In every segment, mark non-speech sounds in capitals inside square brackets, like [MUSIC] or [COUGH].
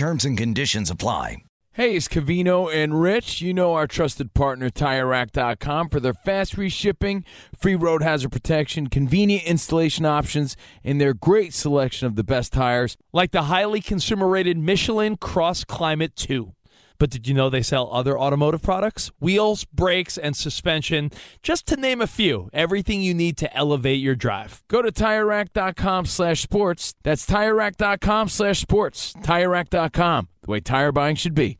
Terms and conditions apply. Hey, it's Covino and Rich. You know our trusted partner, TireRack.com, for their fast reshipping, free road hazard protection, convenient installation options, and their great selection of the best tires. Like the highly consumer rated Michelin Cross Climate 2. But did you know they sell other automotive products? Wheels, brakes, and suspension, just to name a few. Everything you need to elevate your drive. Go to TireRack.com slash sports. That's TireRack.com slash sports. TireRack.com, the way tire buying should be.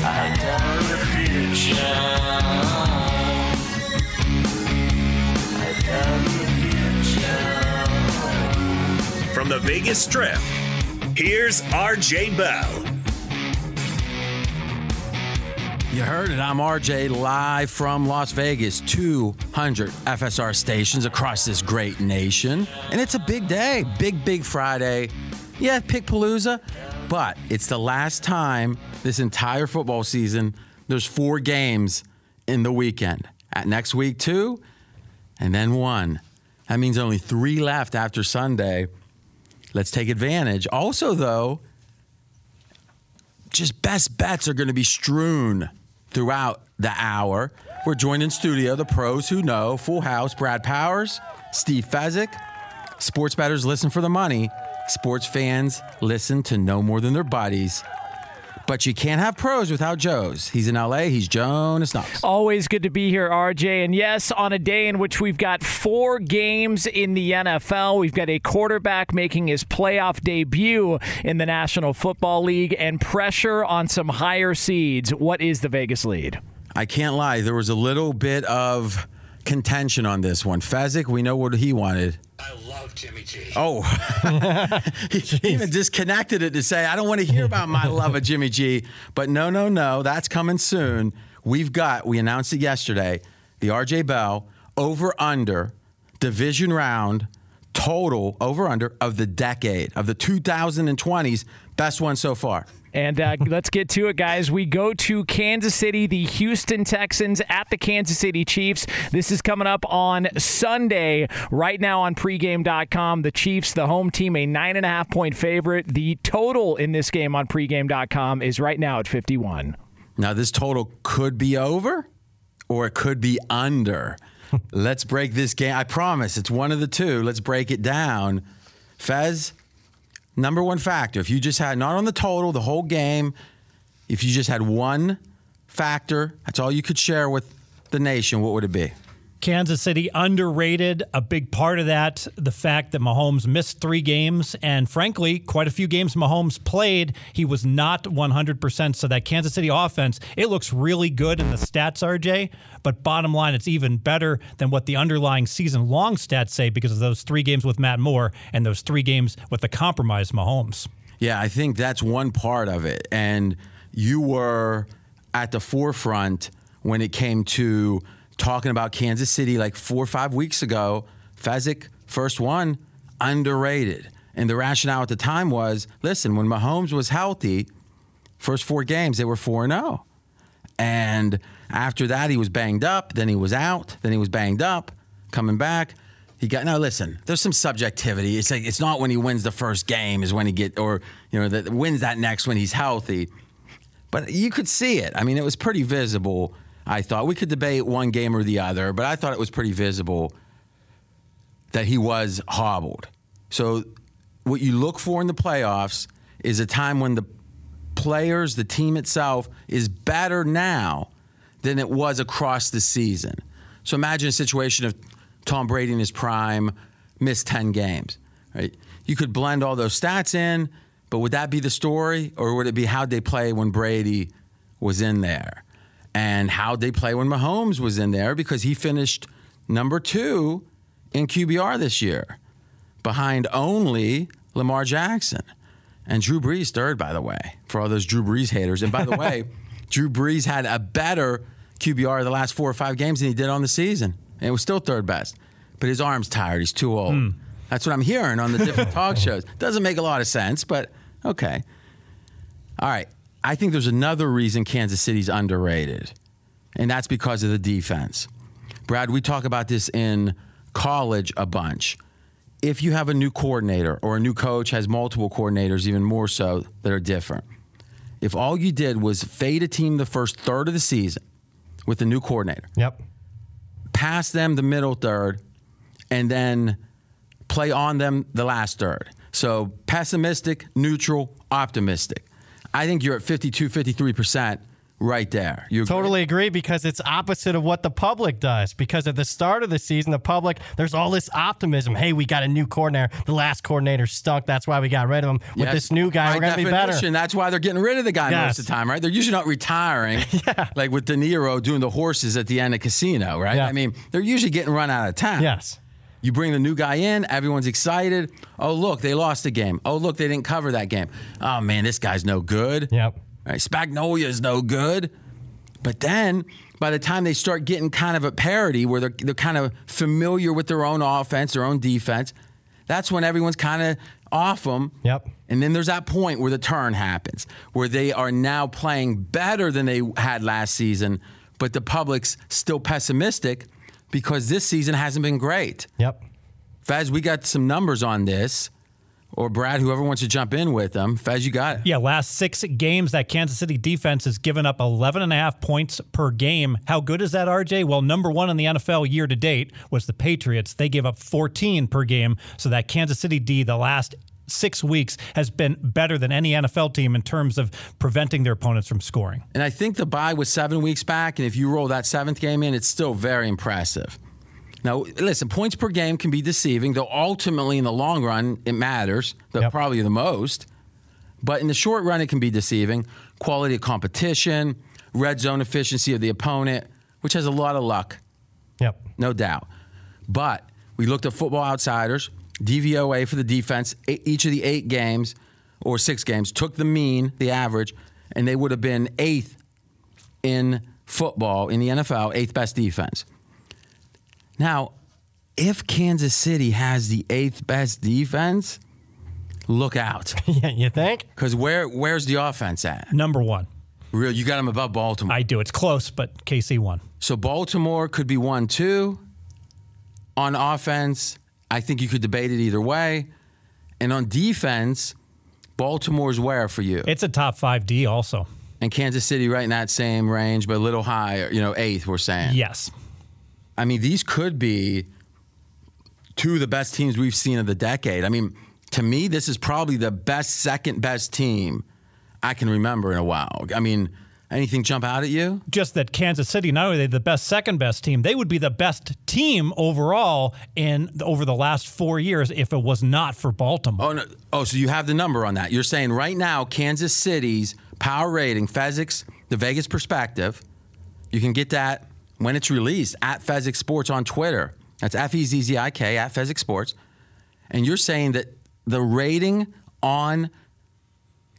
From the Vegas Strip, here's RJ Bell. You heard it. I'm RJ live from Las Vegas, 200 FSR stations across this great nation. And it's a big day, big, big Friday. Yeah, pick Palooza, but it's the last time this entire football season. There's four games in the weekend. At next week, two, and then one. That means only three left after Sunday. Let's take advantage. Also, though, just best bets are going to be strewn throughout the hour. We're joined in studio, the pros who know, Full House, Brad Powers, Steve Fezzik. Sports bettors listen for the money. Sports fans listen to no more than their buddies. But you can't have pros without Joes. He's in LA. He's Jonas Knox. Always good to be here, RJ. And yes, on a day in which we've got four games in the NFL, we've got a quarterback making his playoff debut in the National Football League and pressure on some higher seeds. What is the Vegas lead? I can't lie. There was a little bit of contention on this one. Fezzik, we know what he wanted. I love Jimmy G. Oh, [LAUGHS] he even disconnected it to say, I don't want to hear about my love of Jimmy G. But no, no, no, that's coming soon. We've got, we announced it yesterday, the RJ Bell over under division round total over under of the decade, of the 2020s, best one so far. And uh, [LAUGHS] let's get to it, guys. We go to Kansas City, the Houston Texans at the Kansas City Chiefs. This is coming up on Sunday, right now on pregame.com. The Chiefs, the home team, a nine and a half point favorite. The total in this game on pregame.com is right now at 51. Now, this total could be over or it could be under. [LAUGHS] Let's break this game. I promise it's one of the two. Let's break it down. Fez, number one factor. If you just had not on the total, the whole game, if you just had one factor, that's all you could share with the nation, what would it be? Kansas City underrated. A big part of that, the fact that Mahomes missed three games, and frankly, quite a few games Mahomes played, he was not 100%. So that Kansas City offense, it looks really good in the stats, RJ. But bottom line, it's even better than what the underlying season long stats say because of those three games with Matt Moore and those three games with the compromised Mahomes. Yeah, I think that's one part of it. And you were at the forefront when it came to talking about Kansas City like four or five weeks ago. Fezzik, first one, underrated. And the rationale at the time was listen, when Mahomes was healthy, first four games, they were 4 0. And after that, he was banged up. Then he was out. Then he was banged up, coming back. He got now. Listen, there's some subjectivity. It's like it's not when he wins the first game is when he get or you know that wins that next when he's healthy. But you could see it. I mean, it was pretty visible. I thought we could debate one game or the other, but I thought it was pretty visible that he was hobbled. So, what you look for in the playoffs is a time when the players, the team itself, is better now than it was across the season. So, imagine a situation of Tom Brady in his prime missed 10 games, right? You could blend all those stats in, but would that be the story? Or would it be how'd they play when Brady was in there? And how'd they play when Mahomes was in there? Because he finished number two in QBR this year, behind only Lamar Jackson. And Drew Brees third, by the way, for all those Drew Brees haters. And by the way, [LAUGHS] Drew Brees had a better QBR the last four or five games than he did on the season. And it was still third best. But his arm's tired. He's too old. Hmm. That's what I'm hearing on the different [LAUGHS] talk shows. Doesn't make a lot of sense, but okay. All right. I think there's another reason Kansas City's underrated, and that's because of the defense. Brad, we talk about this in college a bunch. If you have a new coordinator or a new coach has multiple coordinators, even more so, that are different. If all you did was fade a team the first third of the season with a new coordinator, Yep. pass them the middle third, and then play on them the last third. So pessimistic, neutral, optimistic. I think you're at 52, 53% right there. You agree? Totally agree because it's opposite of what the public does. Because at the start of the season, the public, there's all this optimism. Hey, we got a new coordinator. The last coordinator stunk. That's why we got rid of him. With Yes. this new guy, By we're going to be better. That's why they're getting rid of the guy most of the time, right? They're usually not retiring, [LAUGHS] yeah. like with De Niro doing the horses at the end of Casino, right? Yeah. I mean, they're usually getting run out of town. Yes. You bring the new guy in, everyone's excited. Oh, look, they lost a game. Oh, look, they didn't cover that game. Oh, man, this guy's no good. Yep. Right? Spagnuolo's no good. But then by the time they start getting kind of a parity where they're, they're kind of familiar with their own offense, their own defense, that's when everyone's kind of off them. Yep. And then there's that point where the turn happens, where they are now playing better than they had last season, but the public's still pessimistic because this season hasn't been great. Yep. Fez, we got some numbers on this. Or Brad, whoever wants to jump in with them. Fez, you got it. Yeah, last six games, that Kansas City defense has given up 11 and a half points per game. How good is that, RJ? Well, number one in the NFL year to date was the Patriots. They gave up 14 per game. So that Kansas City D, the last six weeks, has been better than any NFL team in terms of preventing their opponents from scoring. And I think the bye was seven weeks back, and if you roll that seventh game in, it's still very impressive. Now, listen, points per game can be deceiving, though ultimately in the long run, it matters, the, Yep. probably the most. But in the short run, it can be deceiving. Quality of competition, red zone efficiency of the opponent, which has a lot of luck, Yep. no doubt. But we looked at Football Outsiders, DVOA for the defense, e- each of the eight games or six games took the mean, the average, and they would have been eighth in football in the NFL, eighth best defense. Now, if Kansas City has the eighth best defense, look out. [LAUGHS] yeah, you think? Because where where's the offense at? Number one. Real, you got them above Baltimore. I do. It's close, but KC won. So Baltimore could be one two on offense. I think you could debate it either way. And on defense, Baltimore's where for you? It's a top five D also. and Kansas City right in that same range, but a little higher, you know, eighth, we're saying. Yes. I mean, these could be two of the best teams we've seen of the decade. I mean, to me, this is probably the best, second best team I can remember in a while. I mean, Anything jump out at you? Just that Kansas City, not only are they the best, second best team, they would be the best team overall in over the last four years if it was not for Baltimore. Oh no! Oh, so you have the number on that? You're saying right now Kansas City's power rating, Fezzik, the Vegas perspective. You can get that when it's released at Fezzik Sports on Twitter. That's F E Z Z I K at Fezzik Sports, and you're saying that the rating on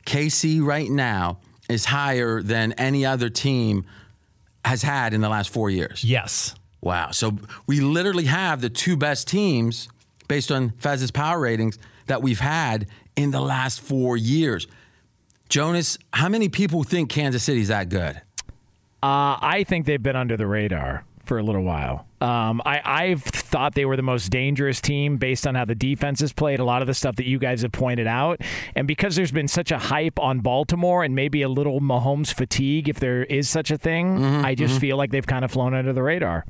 KC right now is higher than any other team has had in the last four years. Yes. Wow. So we literally have the two best teams based on Fez's power ratings that we've had in the last four years. Jonas, how many people think Kansas City's that good? Uh, I think they've been under the radar for a little while. Um, I, I've thought they were the most dangerous team based on how the defense has played, a lot of the stuff that you guys have pointed out. And because there's been such a hype on Baltimore and maybe a little Mahomes fatigue, if there is such a thing, Mm-hmm, I just feel like they've kind of flown under the radar.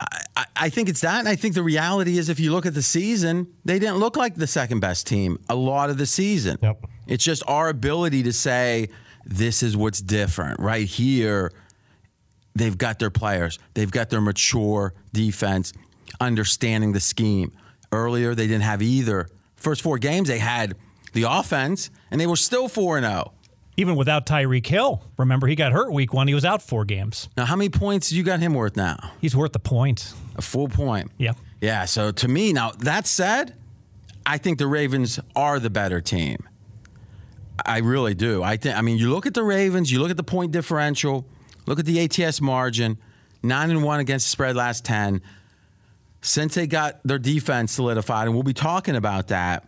I, I think it's that. And I think the reality is if you look at the season, they didn't look like the second best team a lot of the season. Yep. It's just our ability to say, this is what's different. Right here, they've got their players, they've got their mature defense, understanding the scheme. Earlier, they didn't have either. First four games, they had the offense, and they were still 4 0. Even without Tyreek Hill. Remember, he got hurt week one. He was out four games. Now, how many points you got him worth now? He's worth the point. A full point. Yeah. Yeah. So to me, now that said, I think the Ravens are the better team. I really do. I think. I mean, you look at the Ravens, you look at the point differential, look at the ATS margin, nine and one against the spread last ten. Since they got their defense solidified, and we'll be talking about that.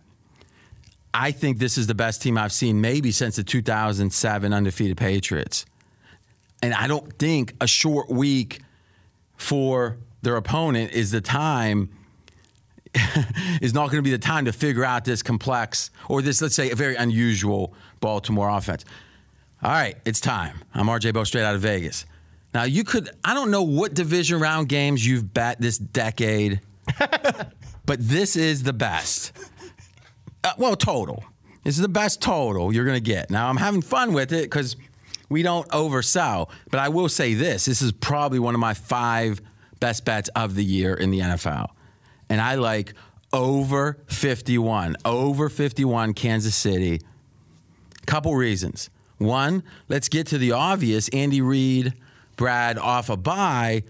I think this is the best team I've seen maybe since the 2007 undefeated Patriots. And I don't think a short week for their opponent is the time [LAUGHS] is not going to be the time to figure out this complex or this let's say a very unusual Baltimore offense. All right, it's time. I'm RJ Bell straight out of Vegas. Now you could I don't know what division round games you've bet this decade, [LAUGHS] but this is the best. Uh, well, total. This is the best total you're to get. Now I'm having fun with it because we don't oversell. But I will say this: this is probably one of my five best bets of the year in the NFL, and I like over 51. Over 51, Kansas City. Couple reasons. One, let's get to the obvious. Andy Reid, Brad off a bye,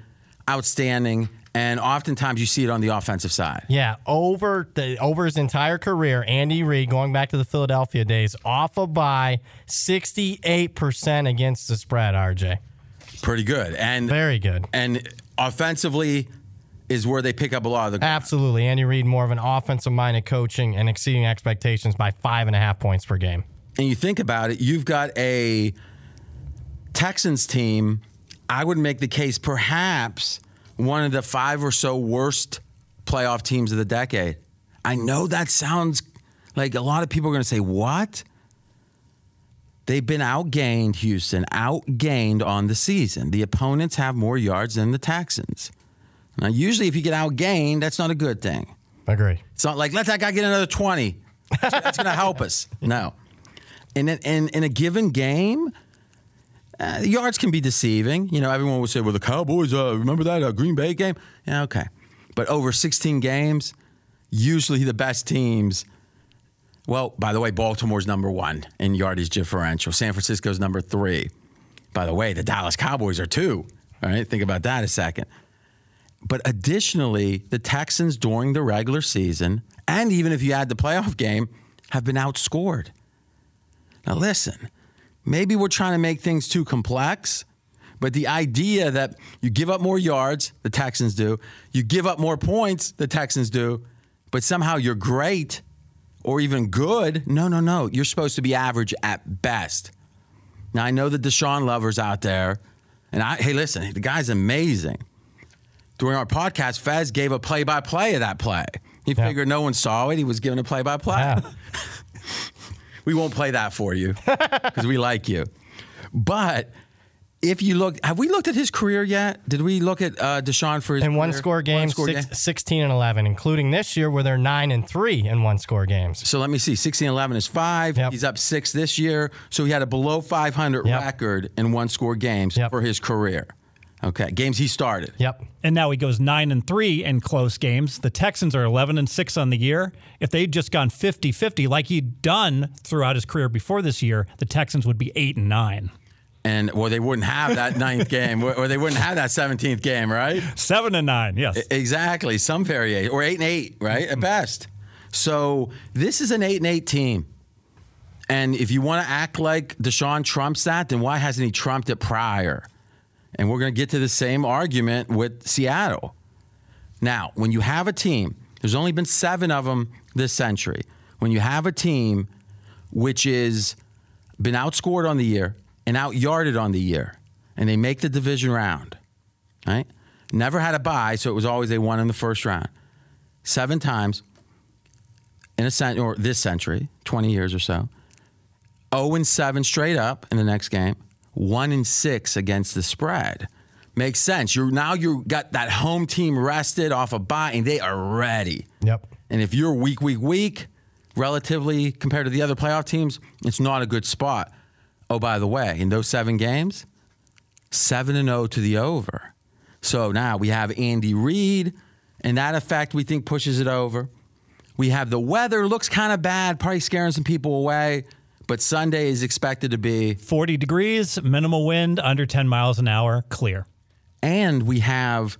outstanding, and oftentimes you see it on the offensive side. Yeah, over the over his entire career, Andy Reid, going back to the Philadelphia days, off a bye, sixty eight percent against the spread. RJ, Pretty good, and very good. and offensively is where they pick up a lot of the. Absolutely, Andy Reid, more of an offensive minded coaching and exceeding expectations by five and a half points per game. And you think about it, you've got a Texans team. I would make the case perhaps one of the five or so worst playoff teams of the decade. I know that sounds like a lot of people are going to say, What? They've been outgained, Houston, outgained on the season. The opponents have more yards than the Texans. Now, usually, if you get outgained, that's not a good thing. I agree. It's not like let that guy get another twenty. That's, that's going to help us. [LAUGHS] No. In, in in a given game, uh, yards can be deceiving. You know, everyone would say, "Well, the Cowboys, uh, remember that uh, Green Bay game?" Yeah, okay. But over 16 games, usually the best teams. Well, by the way, Baltimore's number one in yardage differential. San Francisco's number three. By the way, the Dallas Cowboys are two. All right, think about that a second. But additionally, the Texans during the regular season, and even if you add the playoff game, have been outscored. Now, listen, maybe we're trying to make things too complex, but the idea that you give up more yards, the Texans do, you give up more points, the Texans do, but somehow you're great or even good. No, no, no. You're supposed to be average at best. Now, I know the Deshaun lovers out there, and I, hey, listen, the guy's amazing during our podcast, Fez gave a play by play of that play. He Yeah. figured no one saw it. He was giving a play by play. We won't play that for you because we like you. But if you look, have we looked at his career yet? Did we look at uh, Deshaun for his In one score games, six, game? 16 and 11, including this year where they're 9 and 3 in one score games. So let me see. 16 and 11 is five. Yep. He's up six this year. So he had a below 500 Yep. record in one score games Yep. for his career. Okay. Games he started. Yep. And now he goes nine and three in close games. The Texans are 11 and six on the year. If they'd just gone 50 50 like he'd done throughout his career before this year, the Texans would be eight and nine. And, well, they wouldn't have that ninth game, [LAUGHS] or they wouldn't have that 17th game, right? Seven and nine, yes. Exactly. Some variation, or eight and eight, right? At best. So this is an eight and eight team. And if you want to act like Deshaun trumps that, then why hasn't he trumped it prior? And we're going to get to the same argument with Seattle. Now, when you have a team, there's only been seven of them this century. When you have a team which is been outscored on the year and outyarded on the year, and they make the division round, right? Never had a bye, so it was always they won in the first round. Seven times in a cent or this century, 20 years or so. 0 and 7 straight up in the next game. 1 and 6 against the spread. Makes sense. You're now you got that home team rested off a bye and they are ready. Yep. And if you're weak, weak, weak, relatively compared to the other playoff teams, it's not a good spot. Oh, by the way, in those seven games, seven and zero to the over. So now we have Andy Reid, and that effect we think pushes it over. We have the weather looks kind of bad, probably scaring some people away, but Sunday is expected to be 40 degrees, minimal wind, under 10 miles an hour, clear. and we have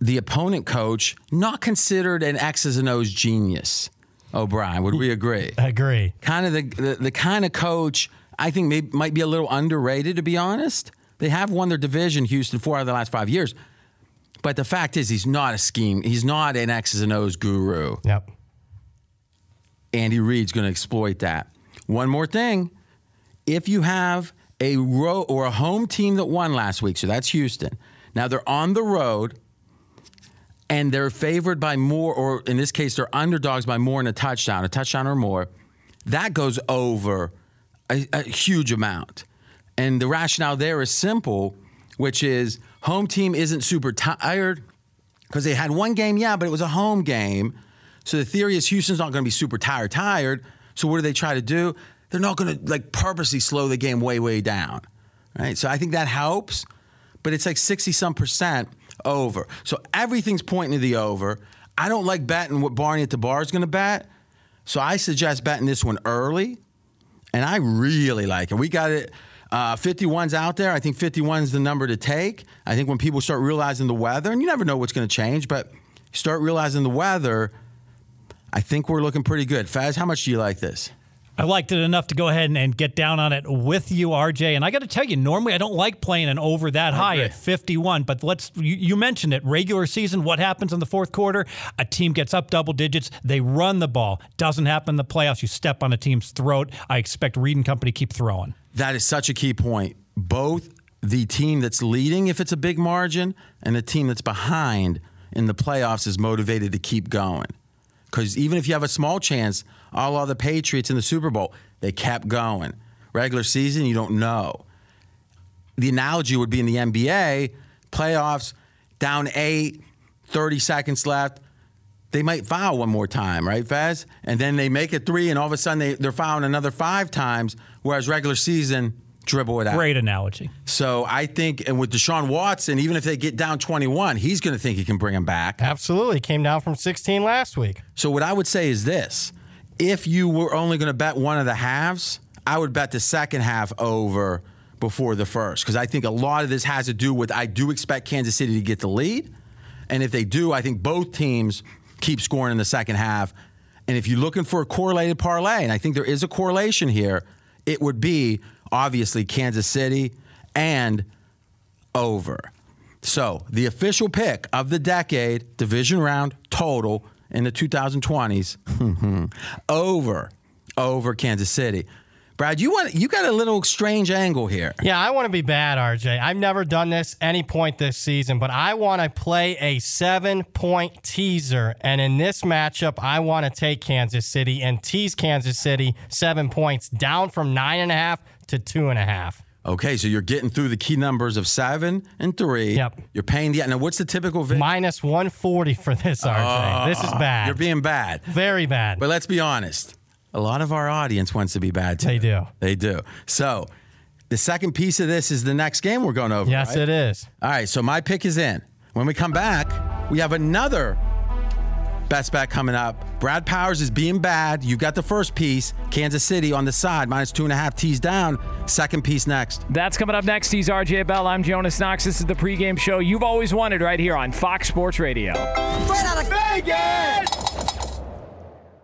the opponent coach not considered an X's and O's genius. O'Brien, would we agree? Agree. kind of the, the the kind of coach I think may, might be a little underrated, to be honest. They have won their division, Houston, four out of the last five years. But the fact is, he's not a scheme. He's not an X's and O's guru. Yep. Andy Reid's going to exploit that. One more thing. If you have a row or a home team that won last week, so that's Houston. Now they're on the road and they're favored by more, or in this case, they're underdogs by more than a touchdown, a touchdown or more. That goes over a, a huge amount. And the rationale there is simple, which is home team isn't super tired because they had one game, yeah, but it was a home game. So the theory is Houston's not going to be super tired, tired. So what do they try to do? They're not going to like purposely slow the game way, way down, right? So I think that helps, but it's like sixty some percent over. So everything's pointing to the over. I don't like betting what Barney at the bar is going to bet, so I suggest betting this one early, and I really like it. We got it. Uh, 51's out there. I think 51 is the number to take. I think when people start realizing the weather, and you never know what's going to change, but start realizing the weather, I think we're looking pretty good. Fez, how much do you like this? I liked it enough to go ahead and, and get down on it with you, RJ. And I got to tell you, normally I don't like playing an over that high at 51. But let's you, you mentioned it. Regular season, what happens in the fourth quarter? A team gets up double digits. They run the ball. Doesn't happen in the playoffs. You step on a team's throat. I expect Reid and Company keep throwing. That is such a key point. Both the team that's leading, if it's a big margin, and the team that's behind in the playoffs is motivated to keep going. Because even if you have a small chance, all of the Patriots in the Super Bowl, they kept going. Regular season, you don't know. The analogy would be in the NBA, playoffs, down eight, 30 seconds left. They might foul one more time, right, Fez? And then they make it three, and all of a sudden they, they're fouling another five times, whereas regular season, dribble it out. Great analogy. So I think, and with Deshaun Watson, even if they get down 21, he's going to think he can bring him back. Absolutely. Came down from 16 last week. So what I would say is this: if you were only going to bet one of the halves, I would bet the second half over before the first because I think a lot of this has to do with I do expect Kansas City to get the lead, and if they do, I think both teams keep scoring in the second half. And if you're looking for a correlated parlay, and I think there is a correlation here, it would be obviously Kansas City and over. So the official pick of the decade, division round total in the 2020s, [LAUGHS] over, over Kansas City. Brad, you want you got a little strange angle here. Yeah, I want to be bad, RJ. I've never done this any point this season, but I want to play a seven point teaser. And in this matchup, I want to take Kansas City and tease Kansas City seven points down from nine and a half to two and a half. Okay, so you're getting through the key numbers of seven and three. Yep. You're paying the. Now, what's the typical vig? Minus 140 for this, RJ. this is bad. Ah, You're being bad. Very bad. But let's be honest. A lot of our audience wants to be bad too. They do. They do. So, the second piece of this is the next game we're going over. yes, right? it is. All right, so my pick is in. When we come back, we have another best bet coming up. Brad Powers is being bad. You got the first piece. Kansas City on the side, minus two and a half tees down. Second piece next. That's coming up next. He's RJ Bell. I'm Jonas Knox. This is the pregame show you've always wanted right here on Fox Sports Radio.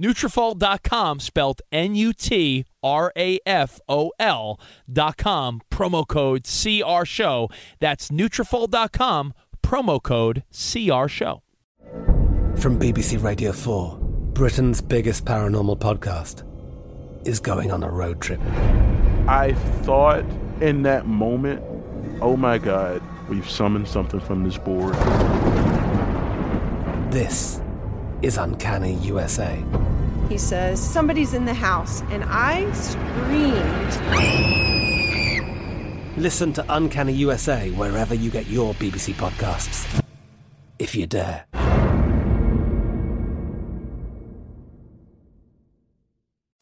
Nutrafol.com, spelled N-U-T-R-A-F-O-L dot com, promo code CR Show. That's Nutrafol.com, promo code CR Show. From BBC Radio 4, Britain's biggest paranormal podcast is going on a road trip. I thought in that moment, oh my God, we've summoned something from this board. This is Uncanny USA. He says, Somebody's in the house, and I screamed. Listen to Uncanny USA wherever you get your BBC podcasts, if you dare.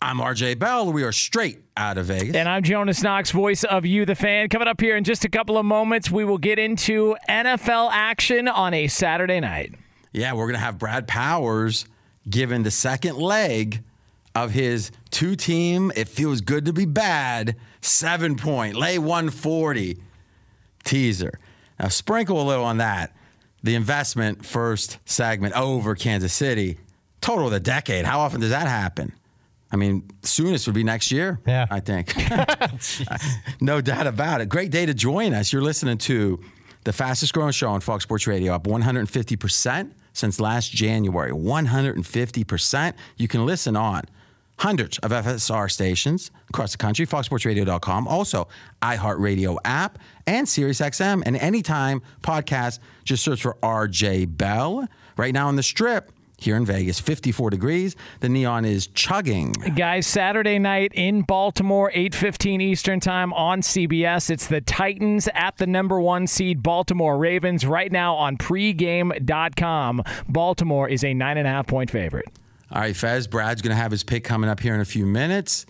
I'm RJ Bell. We are straight out of Vegas. And I'm Jonas Knox, voice of You, the fan. Coming up here in just a couple of moments, we will get into NFL action on a Saturday night. Yeah, we're going to have Brad Powers given the second leg of his two team, it feels good to be bad, seven point, lay 140 teaser. Now, sprinkle a little on that. The investment first segment over Kansas City, total of the decade. How often does that happen? I mean, soonest would be next year. Yeah. I think. [LAUGHS] no doubt about it. Great day to join us. You're listening to the fastest growing show on Fox Sports Radio, up 150% since last January. 150%. You can listen on hundreds of FSR stations across the country, foxsportsradio.com, also iHeartRadio app and SiriusXM. And anytime podcast, just search for RJ Bell. Right now on the strip, here in Vegas. 54 degrees. The neon is chugging. Guys, Saturday night in Baltimore, 8:15 Eastern Time on CBS. It's the Titans at the number 1 seed Baltimore Ravens right now on pregame.com. Baltimore is a nine and a half point favorite. All right, Fez, Brad's going to have his pick coming up here in a few minutes.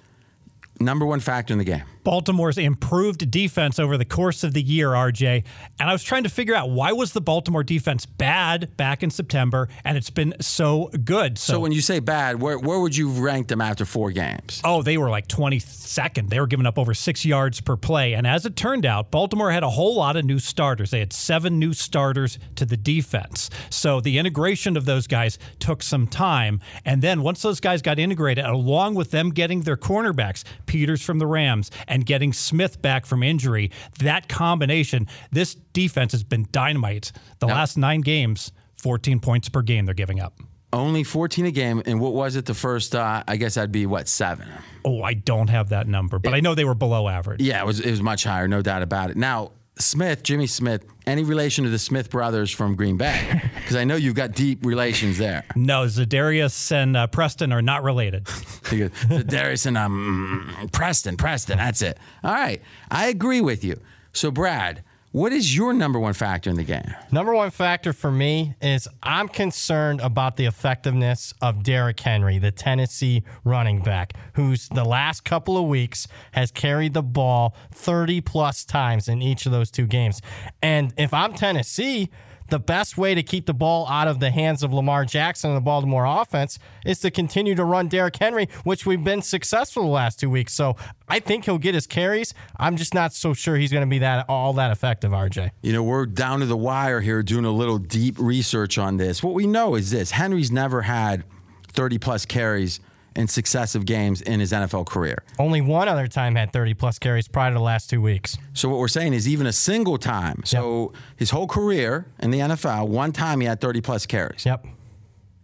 Number one factor in the game. Baltimore's improved defense over the course of the year, RJ. And I was trying to figure out why was the Baltimore defense bad back in September and it's been so good. So, So, when you say bad, where, where would you rank them after four games? oh, they were like 22nd. They were giving up over 6 yards per play. And as it turned out, Baltimore had a whole lot of new starters. They had 7 new starters to the defense. So the integration of those guys took some time. And then once those guys got integrated along with them getting their cornerbacks, Peters from the Rams and getting Smith back from injury, that combination, this defense has been dynamite. The last 9 games, 14 points per game they're giving up. Only 14 a game. And what was it the first, uh, I guess that'd be what, seven? Oh, I don't have that number, but I know they were below average. Yeah, it was, it was much higher, no doubt about it. Now, Smith, Jimmy Smith, any relation to the Smith brothers from Green Bay? [LAUGHS] Because I know you've got deep relations there. No, Za'Darius and uh, Preston are not related. [LAUGHS] He goes, Darius and um, Preston, Preston, that's it. All right, I agree with you. So, Brad, what is your number one factor in the game? Number one factor for me is I'm concerned about the effectiveness of Derrick Henry, the Tennessee running back, who's the last couple of weeks has carried the ball 30 plus times in each of those two games. And if I'm Tennessee, the best way to keep the ball out of the hands of Lamar Jackson and the Baltimore offense is to continue to run Derrick Henry, which we've been successful the last two weeks. So I think he'll get his carries. I'm just not so sure he's going to be that all that effective, RJ. You know, we're down to the wire here doing a little deep research on this. What we know is this Henry's never had 30 plus carries in successive games in his NFL career. Only one other time had 30 plus carries prior to the last two weeks. So what we're saying is even a single time. So his whole career in the NFL, one time he had 30 plus carries. Yep.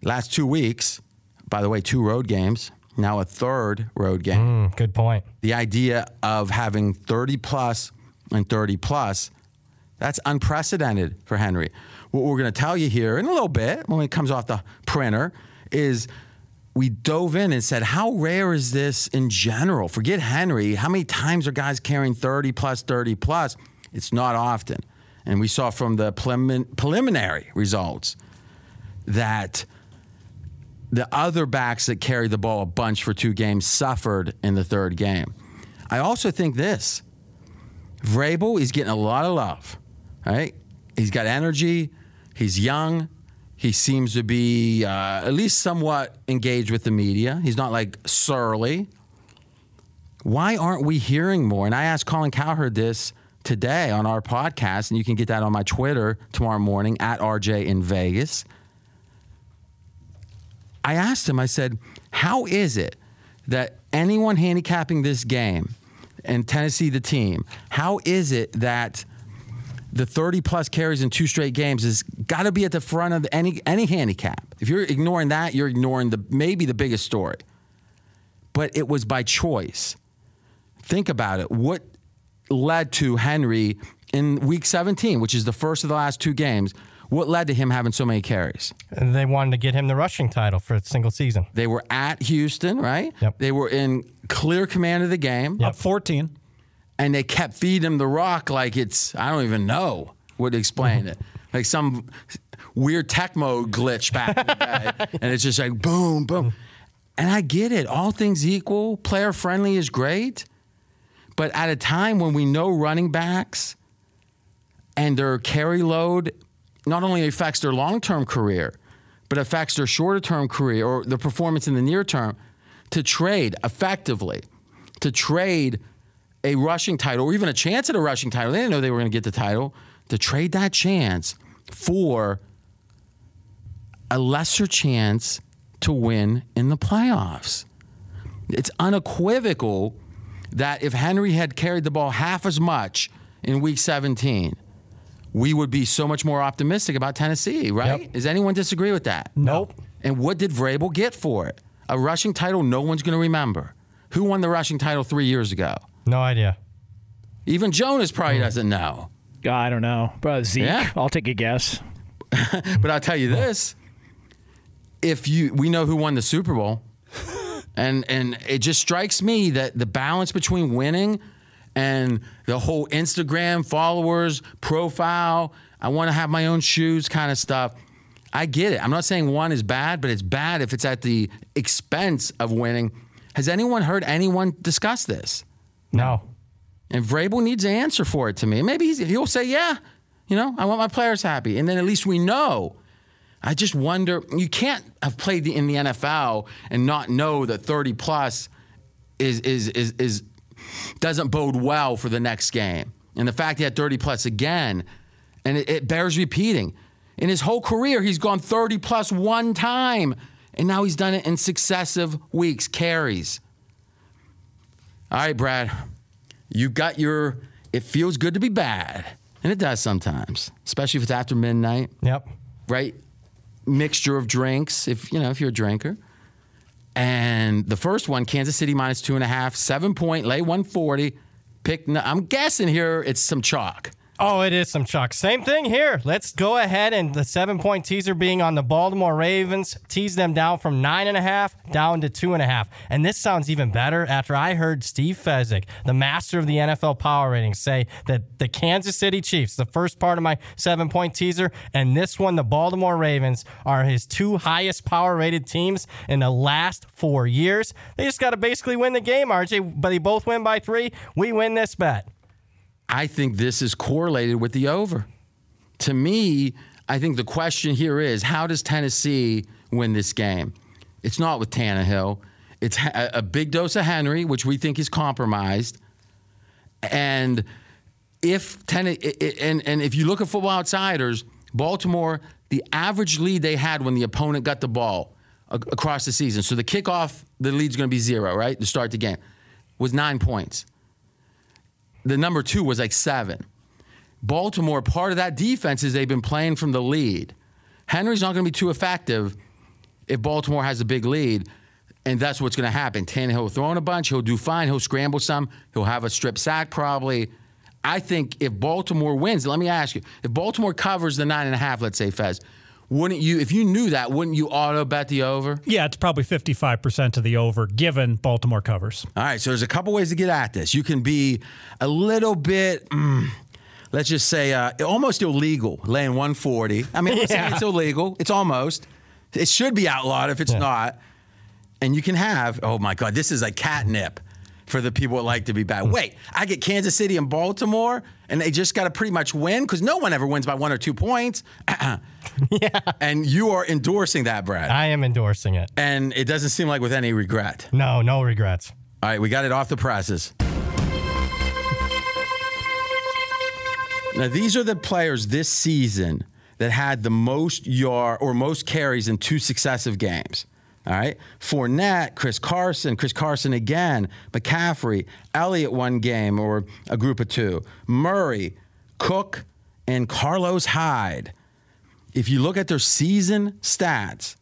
Last two weeks, by the way, two road games, now a third road game. Mm, good point. The idea of having 30 plus and 30 plus, that's unprecedented for Henry. What we're going to tell you here in a little bit when it comes off the printer is we dove in and said, how rare is this in general? Forget Henry. How many times are guys carrying 30 plus, 30 plus? It's not often. And we saw from the prelimin- preliminary results that the other backs that carried the ball a bunch for two games suffered in the third game. I also think this Vrabel is getting a lot of love, right? He's got energy, he's young, he seems to be uh, at least somewhat engaged with the media. He's not like surly. Why aren't we hearing more? And I asked Colin Cowherd this today on our podcast, and you can get that on my Twitter tomorrow morning at RJ in Vegas. I asked him, I said, how is it that anyone handicapping this game and Tennessee, the team, how is it that the 30 plus carries in two straight games has got to be at the front of any any handicap. If you're ignoring that, you're ignoring the maybe the biggest story. But it was by choice. Think about it. What led to Henry in week 17, which is the first of the last two games? What led to him having so many carries? And they wanted to get him the rushing title for a single season. They were at Houston, right? Yep. They were in clear command of the game. Up 14. And they kept feeding him the rock like it's I don't even know what to explain it. [LAUGHS] Like some weird Tecmo glitch back in the day. [LAUGHS] and it's just like boom, boom. And I get it. All things equal, player friendly is great. But at a time when we know running backs and their carry load not only affects their long term career, but affects their shorter term career or their performance in the near term, to trade effectively, to trade a rushing title or even a chance at a rushing title. They didn't know they were going to get the title. To trade that chance for a lesser chance to win in the playoffs. It's unequivocal that if Henry had carried the ball half as much in week 17, we would be so much more optimistic about Tennessee, right? Yep. Does anyone disagree with that? Nope. And what did Vrabel get for it? A rushing title no one's going to remember. Who won the rushing title three years ago? No idea. Even Jonas probably hmm. doesn't know. I don't know. But Zeke, Yeah. I'll take a guess. [LAUGHS] But I'll tell you this if you we know who won the Super Bowl. [LAUGHS] and and it just strikes me that the balance between winning and the whole Instagram followers profile, I want to have my own shoes kind of stuff. I get it. I'm not saying one is bad, but it's bad if it's at the expense of winning. Has anyone heard anyone discuss this? No. And Vrabel needs an answer for it to me. Maybe he'll say, yeah, you know, I want my players happy. And then at least we know. I just wonder, you can't have played in the NFL and not know that 30 plus is, is, is, is doesn't bode well for the next game. And the fact he had 30 plus again, and it, it bears repeating. In his whole career, he's gone 30 plus one time, and now he's done it in successive weeks, carries. All right, Brad, you got your, it feels good to be bad. And it does sometimes, especially if it's after midnight. Yep. Right? Mixture of drinks, if you know, if you're a drinker. And the first one, Kansas City minus two and a half, seven point, lay 140. Pick, I'm guessing here it's some chalk. Oh, it is some chalk. Same thing here. Let's go ahead and the seven point teaser being on the Baltimore Ravens, tease them down from nine and a half down to two and a half. And this sounds even better after I heard Steve Fezzik, the master of the NFL power ratings, say that the Kansas City Chiefs, the first part of my seven point teaser, and this one, the Baltimore Ravens, are his two highest power rated teams in the last four years. They just got to basically win the game, RJ, but they both win by three. We win this bet. I think this is correlated with the over. To me, I think the question here is how does Tennessee win this game? It's not with Tannehill. It's a big dose of Henry, which we think is compromised. And if ten, and, and if you look at football outsiders, Baltimore, the average lead they had when the opponent got the ball across the season. So the kickoff, the lead's going to be zero, right? To start the game, was nine points the number two was like seven. Baltimore, part of that defense is they've been playing from the lead. Henry's not going to be too effective if Baltimore has a big lead, and that's what's going to happen. Tannehill will throw in a bunch. He'll do fine. He'll scramble some. He'll have a strip sack probably. I think if Baltimore wins, let me ask you, if Baltimore covers the nine and a half, let's say Fez, wouldn't you, if you knew that, wouldn't you auto bet the over? Yeah, it's probably 55% to the over given Baltimore covers. All right, so there's a couple ways to get at this. You can be a little bit, mm, let's just say, uh, almost illegal, laying 140. I mean, yeah. it's illegal. It's almost. It should be outlawed if it's yeah. not. And you can have, oh my God, this is like catnip for the people that like to be bad. Hmm. Wait, I get Kansas City and Baltimore, and they just got to pretty much win because no one ever wins by one or two points. [CLEARS THROAT] yeah. And you are endorsing that, Brad. I am endorsing it. And it doesn't seem like with any regret. No, no regrets. All right, we got it off the presses. Now, these are the players this season that had the most yard or most carries in two successive games. All right. Fournette, Chris Carson, Chris Carson again, McCaffrey, Elliott one game or a group of two, Murray, Cook, and Carlos Hyde. If you look at their season stats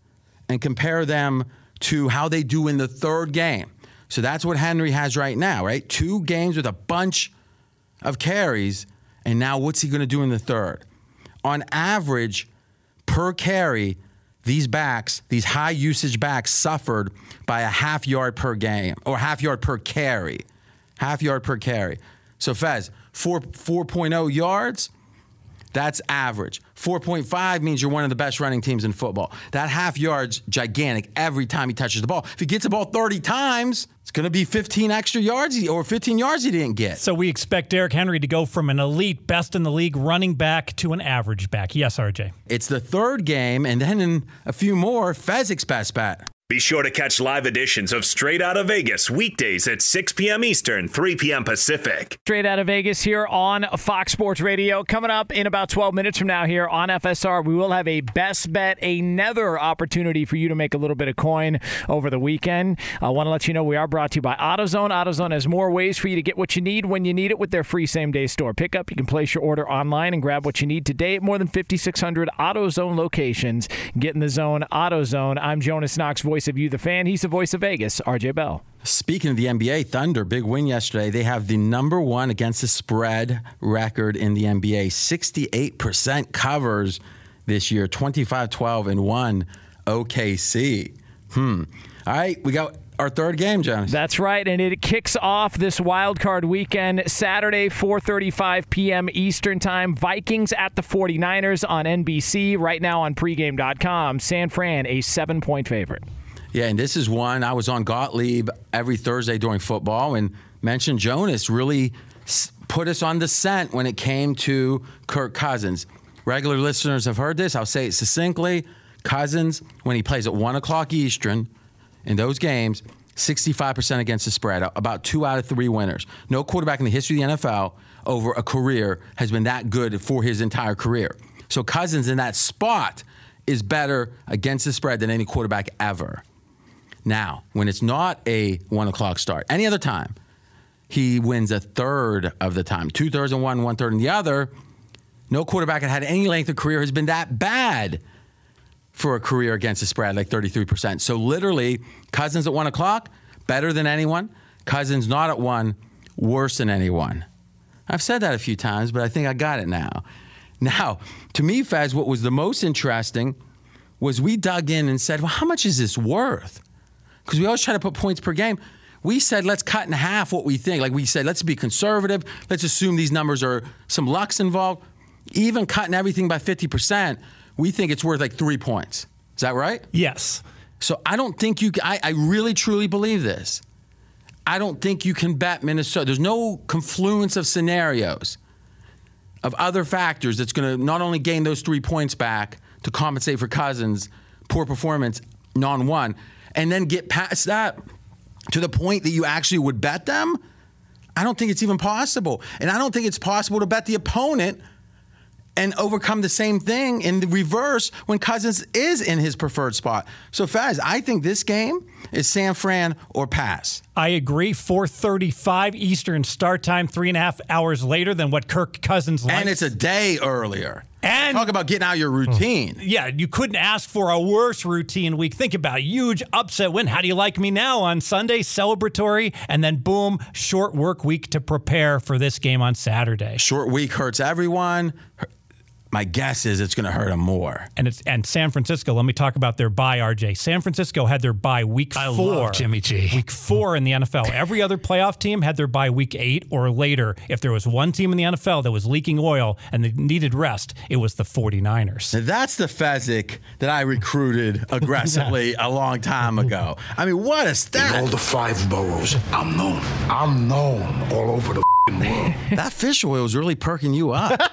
and compare them to how they do in the third game, so that's what Henry has right now, right? Two games with a bunch of carries, and now what's he going to do in the third? On average, per carry, these backs, these high usage backs, suffered by a half yard per game or half yard per carry. Half yard per carry. So, Fez, 4, 4.0 yards, that's average. 4.5 means you're one of the best running teams in football. That half yard's gigantic every time he touches the ball. If he gets the ball 30 times, it's going to be 15 extra yards or 15 yards he didn't get. So we expect Derrick Henry to go from an elite, best in the league running back to an average back. Yes, RJ. It's the third game, and then in a few more, Fezzik's best bet. Be sure to catch live editions of Straight Out of Vegas weekdays at 6 p.m. Eastern, 3 p.m. Pacific. Straight Out of Vegas here on Fox Sports Radio. Coming up in about 12 minutes from now here on FSR, we will have a best bet, another opportunity for you to make a little bit of coin over the weekend. I want to let you know we are brought to you by AutoZone. AutoZone has more ways for you to get what you need when you need it with their free same day store pickup. You can place your order online and grab what you need today at more than 5,600 AutoZone locations. Get in the zone, AutoZone. I'm Jonas Knox voice of you, the fan. He's the voice of Vegas, RJ Bell. Speaking of the NBA, Thunder, big win yesterday. They have the number one against the spread record in the NBA. 68% covers this year, 25 12 and 1 OKC. Hmm. All right, we got our third game, Jonas. That's right, and it kicks off this wild card weekend Saturday 4:35 p.m. Eastern Time. Vikings at the 49ers on NBC right now on pregame.com. San Fran a 7-point favorite. Yeah, and this is one I was on Gottlieb every Thursday during football and mentioned Jonas really put us on the scent when it came to Kirk Cousins. Regular listeners have heard this. I'll say it succinctly. Cousins, when he plays at 1 o'clock Eastern in those games, 65% against the spread, about two out of three winners. No quarterback in the history of the NFL over a career has been that good for his entire career. So Cousins in that spot is better against the spread than any quarterback ever. Now, when it's not a one o'clock start, any other time, he wins a third of the time. Two thirds in one, one third in the other. No quarterback that had any length of career has been that bad for a career against the spread, like 33%. So literally, Cousins at one o'clock, better than anyone. Cousins not at one, worse than anyone. I've said that a few times, but I think I got it now. Now, to me, Fez, what was the most interesting was we dug in and said, well, how much is this worth? Because we always try to put points per game. We said, let's cut in half what we think. Like we said, let's be conservative. Let's assume these numbers are some lucks involved. Even cutting everything by 50%, we think it's worth like three points. Is that right? Yes. So I don't think you, I, I really truly believe this. I don't think you can bet Minnesota. There's no confluence of scenarios of other factors that's going to not only gain those three points back to compensate for Cousins' poor performance, non one, and then get past that to the point that you actually would bet them. I don't think it's even possible. And I don't think it's possible to bet the opponent and overcome the same thing in the reverse when Cousins is in his preferred spot. So, Faz, I think this game is San Fran or pass. I agree. 4:35 Eastern start time, three and a half hours later than what Kirk Cousins likes. And it's a day earlier. And talk about getting out your routine. Hmm. Yeah, you couldn't ask for a worse routine week. Think about it. huge upset win. How do you like me now on Sunday? Celebratory, and then boom, short work week to prepare for this game on Saturday. Short week hurts everyone. My guess is it's going to hurt them more. And it's and San Francisco. Let me talk about their bye. RJ. San Francisco had their bye week I four. love Jimmy G. Week four in the NFL. Every other playoff team had their bye week eight or later. If there was one team in the NFL that was leaking oil and they needed rest, it was the 49ers. Now that's the Fezzik that I recruited [LAUGHS] aggressively a long time ago. I mean, what a stat! In all the five boroughs, I'm known. I'm known all over the world. [LAUGHS] that fish oil is really perking you up. [LAUGHS]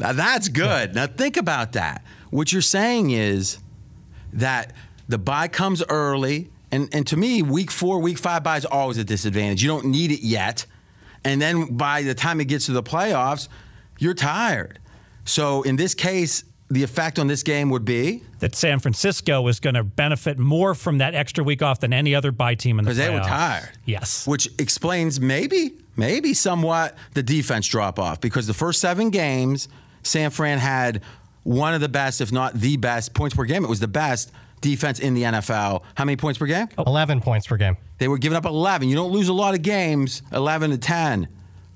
now that's good. Now think about that. What you're saying is that the bye comes early, and, and to me, week four, week five bye is always a disadvantage. You don't need it yet. And then by the time it gets to the playoffs, you're tired. So in this case, the effect on this game would be that San Francisco is going to benefit more from that extra week off than any other bye team in the because they were tired. Yes. Which explains maybe, maybe somewhat the defense drop off because the first seven games, San Fran had one of the best, if not the best, points per game. It was the best defense in the NFL. How many points per game? 11 points per game. They were giving up 11. You don't lose a lot of games, 11 to 10.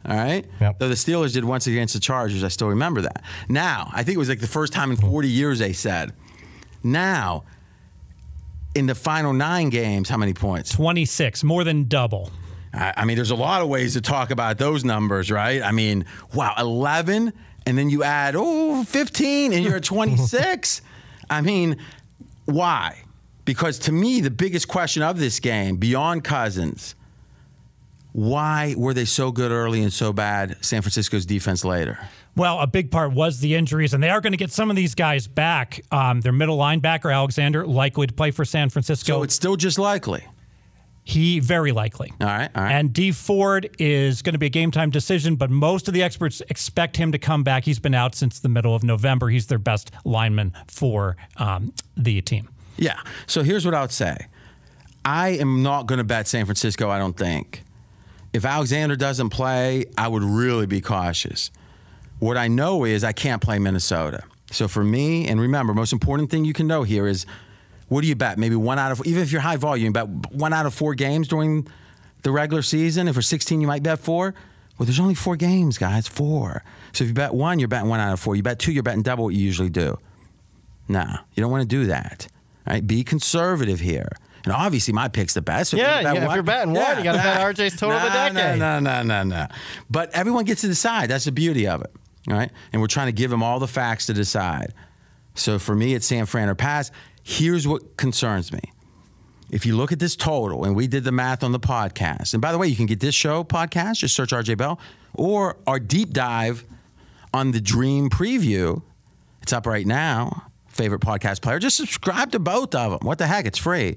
All right. Yep. Though the Steelers did once against the Chargers, I still remember that. Now, I think it was like the first time in hmm. 40 years they said. Now, in the final nine games, how many points? 26, more than double. I, I mean, there's a lot of ways to talk about those numbers, right? I mean, wow, 11, and then you add, oh, 15, and you're at 26. I mean, why? Because to me, the biggest question of this game, beyond Cousins, why were they so good early and so bad, San Francisco's defense later? Well, a big part was the injuries, and they are going to get some of these guys back. Um, their middle linebacker, Alexander, likely to play for San Francisco. So it's still just likely. He very likely. All right, all right. And Dee Ford is going to be a game time decision, but most of the experts expect him to come back. He's been out since the middle of November. He's their best lineman for um, the team. Yeah. So here's what I would say I am not going to bet San Francisco, I don't think. If Alexander doesn't play, I would really be cautious. What I know is I can't play Minnesota. So for me, and remember, most important thing you can know here is what do you bet? Maybe one out of, even if you're high volume, you bet one out of four games during the regular season. If we're 16, you might bet four. Well, there's only four games, guys, four. So if you bet one, you're betting one out of four. You bet two, you're betting double what you usually do. Nah, you don't want to do that. Right? Be conservative here. And obviously, my pick's the best. So Yeah, bet yeah, if you're betting one, you gotta bet RJ's total of the decade. No, no, no, no, no. But everyone gets to decide. That's the beauty of it. All right. And we're trying to give them all the facts to decide. So for me, it's San Fran or pass. Here's what concerns me. If you look at this total, and we did the math on the podcast, and by the way, you can get this show podcast, just search RJ Bell, or our deep dive on the Dream Preview. It's up right now. Favorite podcast player. Just subscribe to both of them. What the heck? It's free.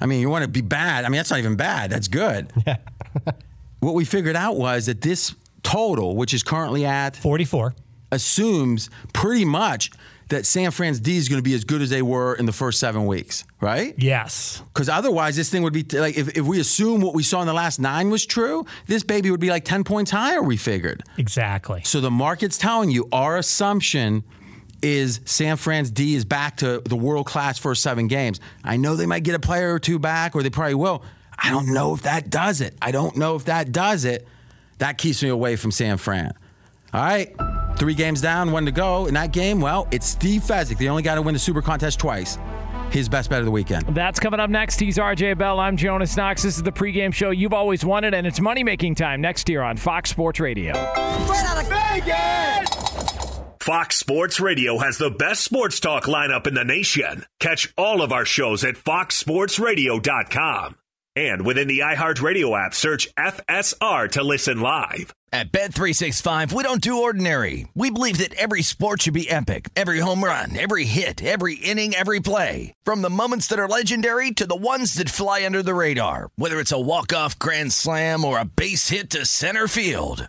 I mean, you want to be bad. I mean, that's not even bad. That's good. [LAUGHS] Yeah. what we figured out was that this total, which is currently at 44, assumes pretty much that San Fran's D is going to be as good as they were in the first seven weeks, right? Yes. Because otherwise, this thing would be like if, if we assume what we saw in the last nine was true, this baby would be like 10 points higher, we figured. Exactly. So the market's telling you our assumption is San Fran's D is back to the world class first seven games. I know they might get a player or two back, or they probably will. I don't know if that does it. I don't know if that does it. That keeps me away from San Fran. All right, three games down, one to go. In that game, well, it's Steve Fezzik, the only guy to win the Super Contest twice. His best bet of the weekend. That's coming up next. He's RJ Bell. I'm Jonas Knox. This is the pregame show you've always wanted, and it's money making time next year on Fox Sports Radio. Right out of Vegas! Fox Sports Radio has the best sports talk lineup in the nation. Catch all of our shows at foxsportsradio.com. And within the iHeartRadio app, search FSR to listen live. At Bet365, we don't do ordinary. We believe that every sport should be epic. Every home run, every hit, every inning, every play. From the moments that are legendary to the ones that fly under the radar. Whether it's a walk-off grand slam or a base hit to center field.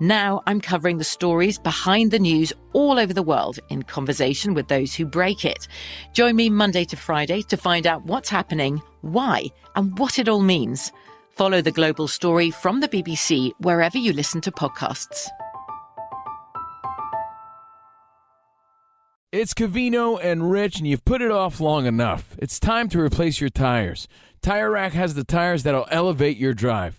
Now I'm covering the stories behind the news all over the world in conversation with those who break it. Join me Monday to Friday to find out what's happening, why, and what it all means. Follow the global story from the BBC wherever you listen to podcasts. It's Covino and Rich, and you've put it off long enough. It's time to replace your tires. Tire Rack has the tires that'll elevate your drive.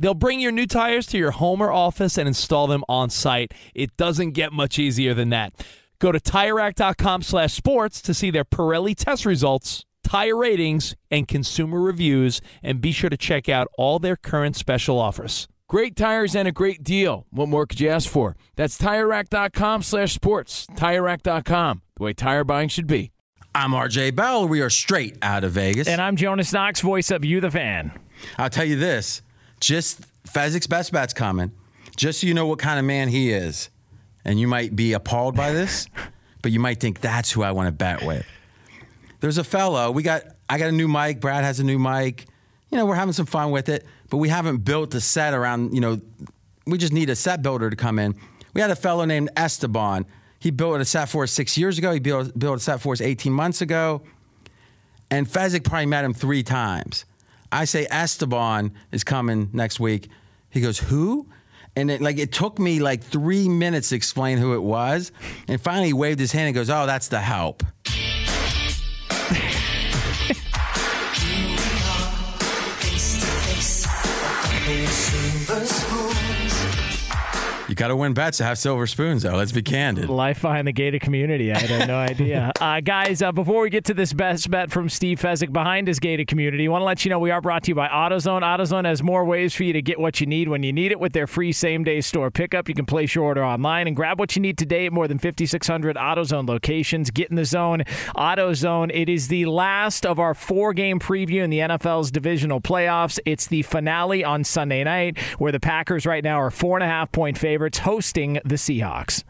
They'll bring your new tires to your home or office and install them on site. It doesn't get much easier than that. Go to TireRack.com slash sports to see their Pirelli test results, tire ratings, and consumer reviews, and be sure to check out all their current special offers. Great tires and a great deal. What more could you ask for? That's TireRack.com slash sports. TireRack.com, the way tire buying should be. I'm RJ Bell. We are straight out of Vegas. And I'm Jonas Knox, voice of You the Fan. I'll tell you this just Fezzik's best bet's coming, just so you know what kind of man he is. And you might be appalled by this, [LAUGHS] but you might think that's who I want to bet with. There's a fellow, we got, I got a new mic, Brad has a new mic. you know, we're having some fun with it, but we haven't built a set around, you know, we just need a set builder to come in. We had a fellow named Esteban. He built a set for us six years ago. He built, built a set for us 18 months ago. And Fezzik probably met him three times. I say Esteban is coming next week. He goes, Who? And it, like it took me like three minutes to explain who it was. And finally he waved his hand and goes, Oh, that's the help. Got to win bets to have silver spoons, though. Let's be candid. Life behind the gated community. I had no idea. [LAUGHS] Uh, guys, uh, before we get to this best bet from Steve Fezzik behind his gated community, I want to let you know we are brought to you by AutoZone. AutoZone has more ways for you to get what you need when you need it with their free same day store pickup. You can place your order online and grab what you need today at more than 5,600 AutoZone locations. Get in the zone. AutoZone, it is the last of our four game preview in the NFL's divisional playoffs. It's the finale on Sunday night where the Packers right now are four and a half point favorites hosting the Seahawks.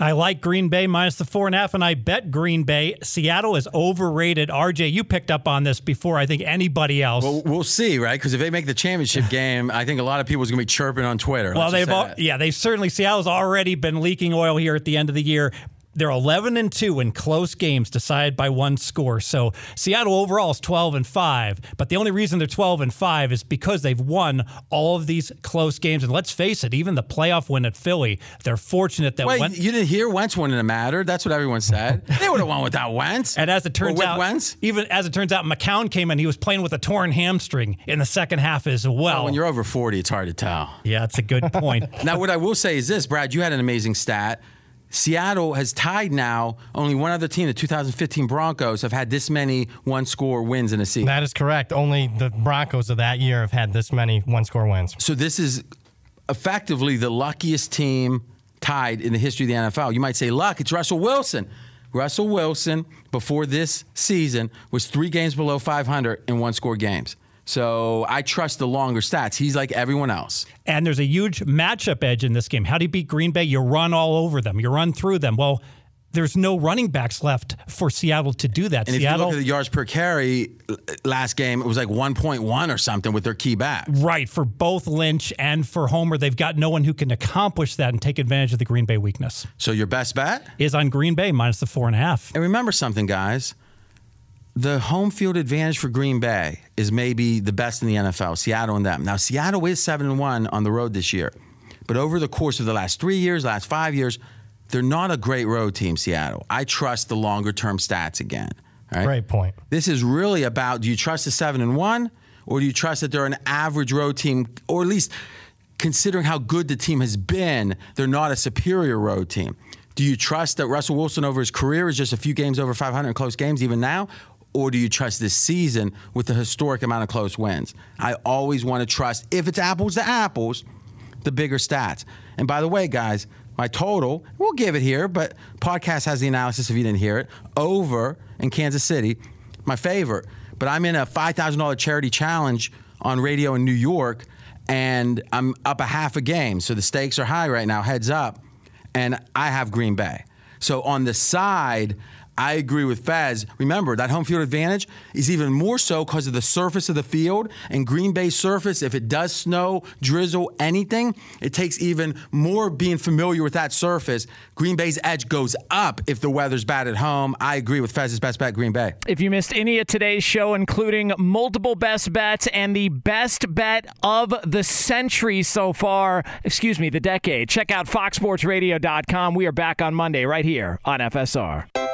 I like Green Bay minus the four and a half, and I bet Green Bay. Seattle is overrated. RJ, you picked up on this before I think anybody else. Well, we'll see, right? Because if they make the championship [SIGHS] game, I think a lot of people are going to be chirping on Twitter. well, Let's they've all, yeah, they've certainly Seattle's already been leaking oil here at the end of the year. They're 11 and 2 in close games decided by one score. So Seattle overall is 12 and 5, but the only reason they're 12 and 5 is because they've won all of these close games and let's face it, even the playoff win at Philly, they're fortunate that Wait, Wentz- you didn't hear Wentz wouldn't have mattered? That's what everyone said. [LAUGHS] they would have won without Wentz. And as it turns with out, Wentz? even as it turns out, McCown came in. He was playing with a torn hamstring in the second half as well. Well, when you're over 40, it's hard to tell. yeah, that's a good point. [LAUGHS] Now, what I will say is this, Brad, you had an amazing stat. Seattle has tied now. Only one other team, the 2015 Broncos, have had this many one score wins in a season. That is correct. Only the Broncos of that year have had this many one score wins. So this is effectively the luckiest team tied in the history of the NFL. You might say luck, it's Russell Wilson. Russell Wilson, before this season, was three games below 500 in one score games. So I trust the longer stats. He's like everyone else. And there's a huge matchup edge in this game. How do you beat Green Bay? You run all over them, you run through them. Well, there's no running backs left for Seattle to do that. And if you look at the yards per carry last game, it was like 1.1 or something with their key back. right, for both Lynch and for Homer, they've got no one who can accomplish that and take advantage of the Green Bay weakness. So your best bet? Is on Green Bay minus the four and a half. And remember something, guys. The home field advantage for Green Bay is maybe the best in the NFL, Seattle and them. Now, Seattle is 7 and 1 on the road this year. But over the course of the last three years, last five years, they're not a great road team, Seattle. I trust the longer term stats again. right? Great point. This is really about do you trust the 7 and 1 or do you trust that they're an average road team or at least considering how good the team has been, they're not a superior road team. Do you trust that Russell Wilson over his career is just a few games over 500 in close games even now? Or do you trust this season with the historic amount of close wins? I always want to trust, if it's apples to apples, the bigger stats. And by the way, guys, my total, we'll give it here, but podcast has the analysis if you didn't hear it, over in Kansas City, my favorite. But I'm in a $5,000 charity challenge on radio in New York, and I'm up a half a game. So the stakes are high right now, heads up. And I have Green Bay. So on the side, I agree with Faz. Remember, that home field advantage is even more so because of the surface of the field and Green Bay surface. If it does snow, drizzle, anything, it takes even more being familiar with that surface. Green Bay's edge goes up if the weather's bad at home. I agree with Faz's best bet, Green Bay. If you missed any of today's show, including multiple best bets and the best bet of the century so far, excuse me, the decade, check out foxsportsradio.com. We are back on Monday right here on FSR.